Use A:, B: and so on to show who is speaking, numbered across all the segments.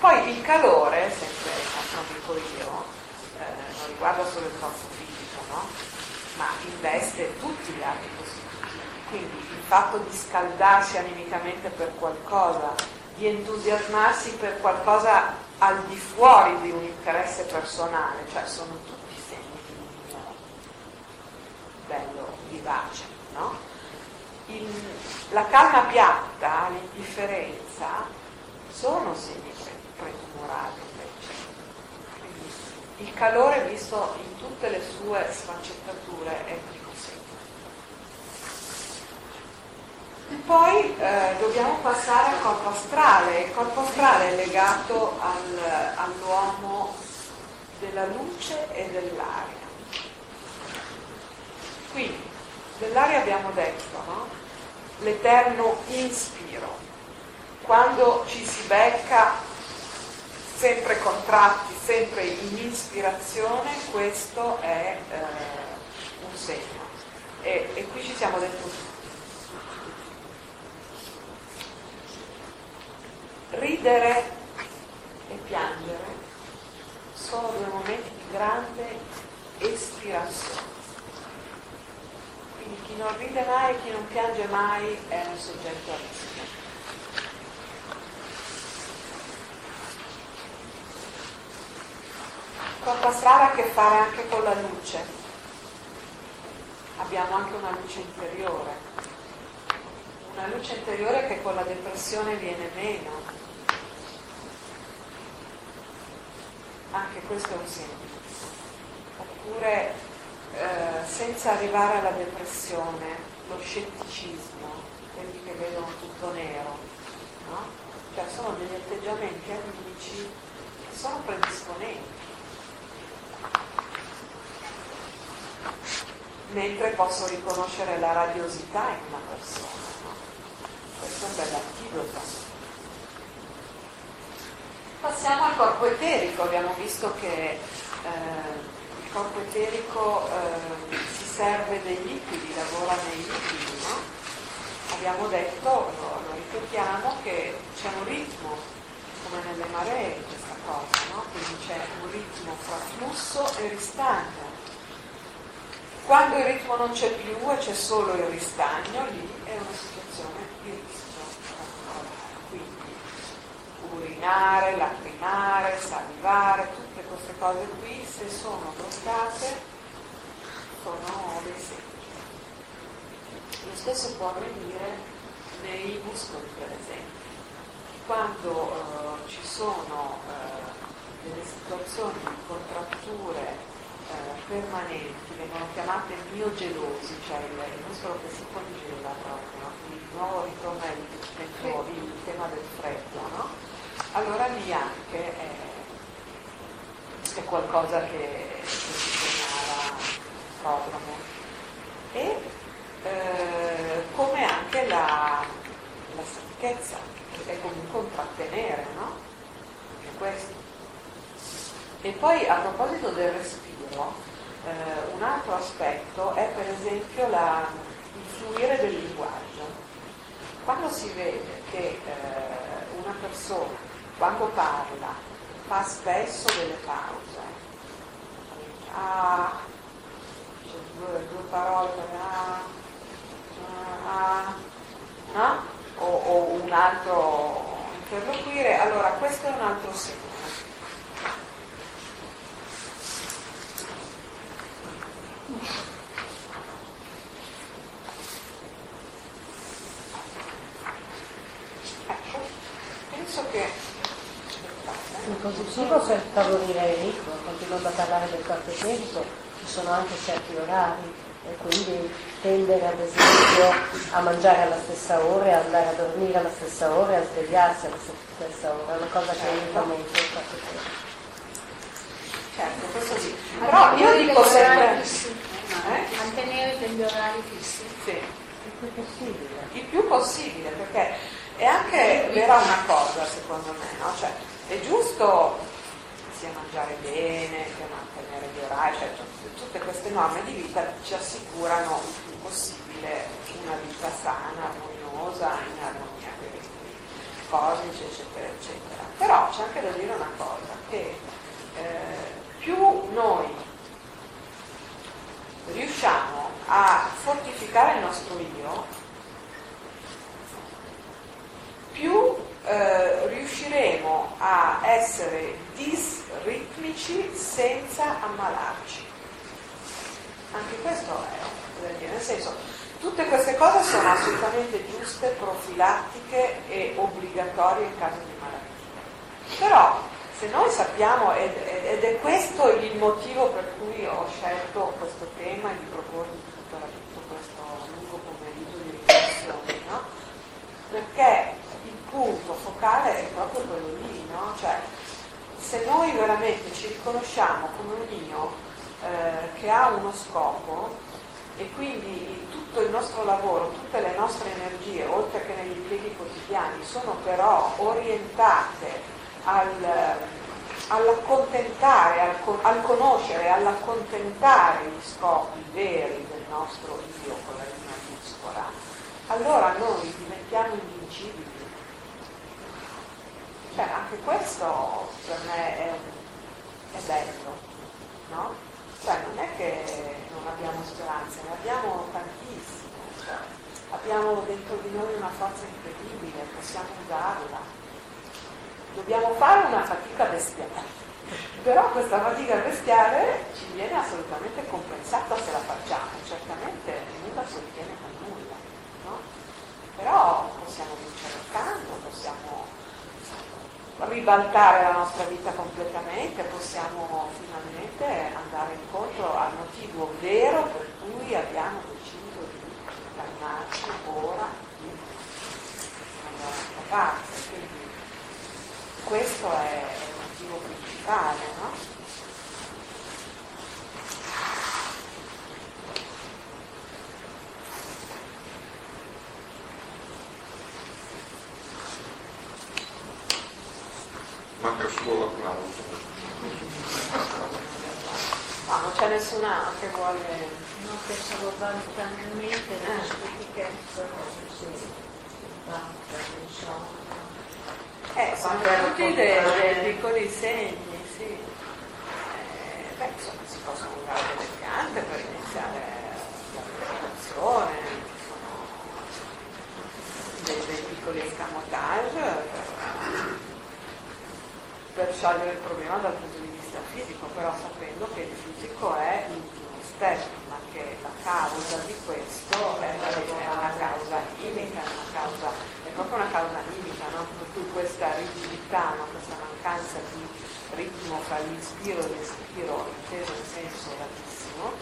A: Poi il calore, sempre non dico io, eh, non riguarda solo il corpo fisico, no? ma investe tutti gli atti costitutivi. Quindi il fatto di scaldarsi animicamente per qualcosa, di entusiasmarsi per qualcosa al di fuori di un interesse personale, cioè sono tutti segni di un bello vivace. No? Il, la calma piatta, l'indifferenza, sono segni pretumorali invece. Il calore visto in tutte le sue sfaccettature è poi eh, dobbiamo passare al corpo astrale. Il corpo astrale è legato al, all'uomo della luce e dell'aria. Quindi, dell'aria abbiamo detto, no? L'eterno inspiro. Quando ci si becca sempre contratti, sempre in ispirazione, questo è eh, un segno. E, e qui ci siamo dentro tutti. Ridere e piangere sono due momenti di grande espirazione. Quindi chi non ride mai chi non piange mai è un soggetto a rischio. Corpo strada ha a che fare anche con la luce. Abbiamo anche una luce interiore. Una luce interiore che con la depressione viene meno. Anche questo è un segno. Oppure eh, senza arrivare alla depressione, lo scetticismo, quelli che vedono tutto nero, no? Cioè sono degli atteggiamenti amici che sono predisponenti mentre posso riconoscere la radiosità in una persona. Questo è un bel antidoto. Passiamo al corpo eterico, abbiamo visto che eh, il corpo eterico eh, si serve dei liquidi, lavora nei liquidi, no? Abbiamo detto, lo, lo ripetiamo, che c'è un ritmo, come nelle maree questa cosa, no? quindi c'è un ritmo fra flusso e ristagno quando il ritmo non c'è più e c'è solo il ristagno, lì è una situazione di rischio Quindi urinare, lacrimare, salivare, tutte queste cose qui, se sono bloccate, sono dei segni. Lo stesso può avvenire nei muscoli, per esempio. Quando uh, ci sono uh, delle situazioni di contratture eh, permanenti, vengono chiamate miogelosi, cioè il, muscolo che si congela proprio, quindi di nuovo ritorna il, il, il tema del freddo, no? Allora lì anche è, è qualcosa che, che si segnala prodromo. E eh, come anche la, la stanchezza, che è comunque un trattenere, no? Questo. E poi a proposito del respiro, eh, un altro aspetto è per esempio la, il fluire del linguaggio. Quando si vede che eh, una persona, quando parla, fa spesso delle pause, ah, due, due parole, ah, ah, no? o, o un altro interloquire, allora questo è un altro segno penso che
B: in positivo per favorire il ritmo, continuando a parlare del corpo eterico, ci sono anche certi orari e quindi tendere ad esempio a mangiare alla stessa ora, a andare a dormire alla stessa ora e a svegliarsi alla stessa ora, è una cosa che aiuta molto il corpo eterico.
A: Certo, questo sì. Però io dico sempre...
C: Eh? Mantenere degli orari fissi.
A: Sì. Il più possibile. Il più possibile, perché è anche vera una cosa, secondo me, no? Cioè, è giusto sia mangiare bene, che mantenere gli orari, cioè tutte queste norme di vita ci assicurano il più possibile una vita sana, armoniosa, in armonia con i cosmici, eccetera, eccetera. Però c'è anche da dire una cosa, che eh, più noi riusciamo a fortificare il nostro io, più eh, riusciremo a essere disritmici senza ammalarci. Anche questo è, nel senso, tutte queste cose sono assolutamente giuste, profilattiche e obbligatorie in caso di malattia. Però se noi sappiamo, ed, è questo il motivo per cui ho scelto questo tema e di proporvi tutto, tutto questo lungo pomeriggio di riflessione, no? perché punto focale è proprio quello lì, no? cioè se noi veramente ci riconosciamo come un io eh, che ha uno scopo e quindi tutto il nostro lavoro, tutte le nostre energie, oltre che negli impieghi quotidiani, sono però orientate al, all'accontentare, al, al conoscere, all'accontentare gli scopi veri del nostro io con la linea muscola, allora noi diventiamo invincibili. Cioè, anche questo per me è, è bello, no? Cioè, non è che non abbiamo speranze, ne abbiamo tantissime, cioè, abbiamo dentro di noi una forza incredibile, possiamo usarla dobbiamo fare una fatica bestiale. Però questa fatica bestiale ci viene assolutamente compensata se la facciamo, certamente nulla si ottiene con nulla, no? Però possiamo vincere il canto, possiamo ribaltare la nostra vita completamente, possiamo finalmente andare incontro al motivo vero per cui abbiamo deciso di incarnarci ora qui, da un'altra parte. Quindi questo è il motivo principale, no?
D: Manca solo l'applauso.
A: No, non c'è nessuno che vuole.
C: No, pensavo spontaneamente la stutichezza, sì, basta, insomma.
A: Eh, sono tutti dei piccoli segni, sì. Eh, beh, insomma, si possono usare delle piante per iniziare la preparazione, ci sono dei, dei piccoli escamotage per, sciogliere il problema dal punto di vista fisico, però sapendo che il fisico è l'ultimo step, ma che la causa di questo è una causa chimica, una causa è proprio una causa limita, no? per cui questa rigidità, no? questa mancanza di ritmo fra l'ispiro e l'espiro, inteso in senso latissimo,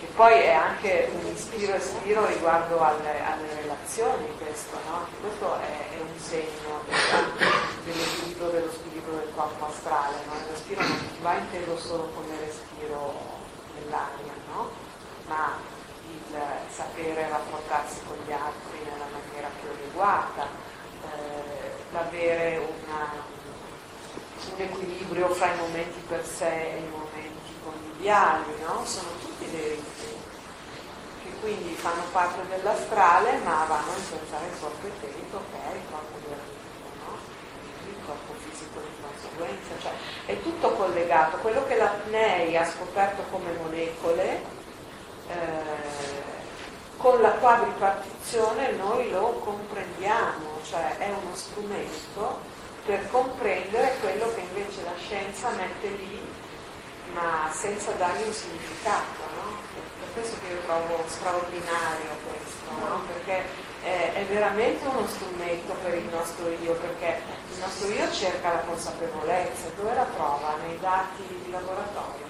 A: che poi è anche un ispiro-espiro riguardo alle, alle relazioni, questo, no? questo è, è, un segno dell'equilibrio dello spirito del corpo astrale, no? il respiro non va inteso solo come respiro nell'aria, no? ma il sapere rapportarsi con gli altri nella maniera più adeguata, eh, l'avere una, un equilibrio fra i momenti per sé e i momenti conviviali, no? sono tutti ritmi che quindi fanno parte dell'astrale ma vanno a influenzare il corpo eterico che è il corpo ritmo, no? il corpo fisico di conseguenza, cioè è tutto collegato, quello che la PNEI ha scoperto come molecole eh, con la quadripartizione noi lo comprendiamo, cioè è uno strumento per comprendere quello che invece la scienza mette lì, ma senza dargli un significato. No? Per questo che io trovo straordinario questo, no? perché è, è, veramente uno strumento per il nostro io, perché il nostro io cerca la consapevolezza, dove la trova? Nei dati di laboratorio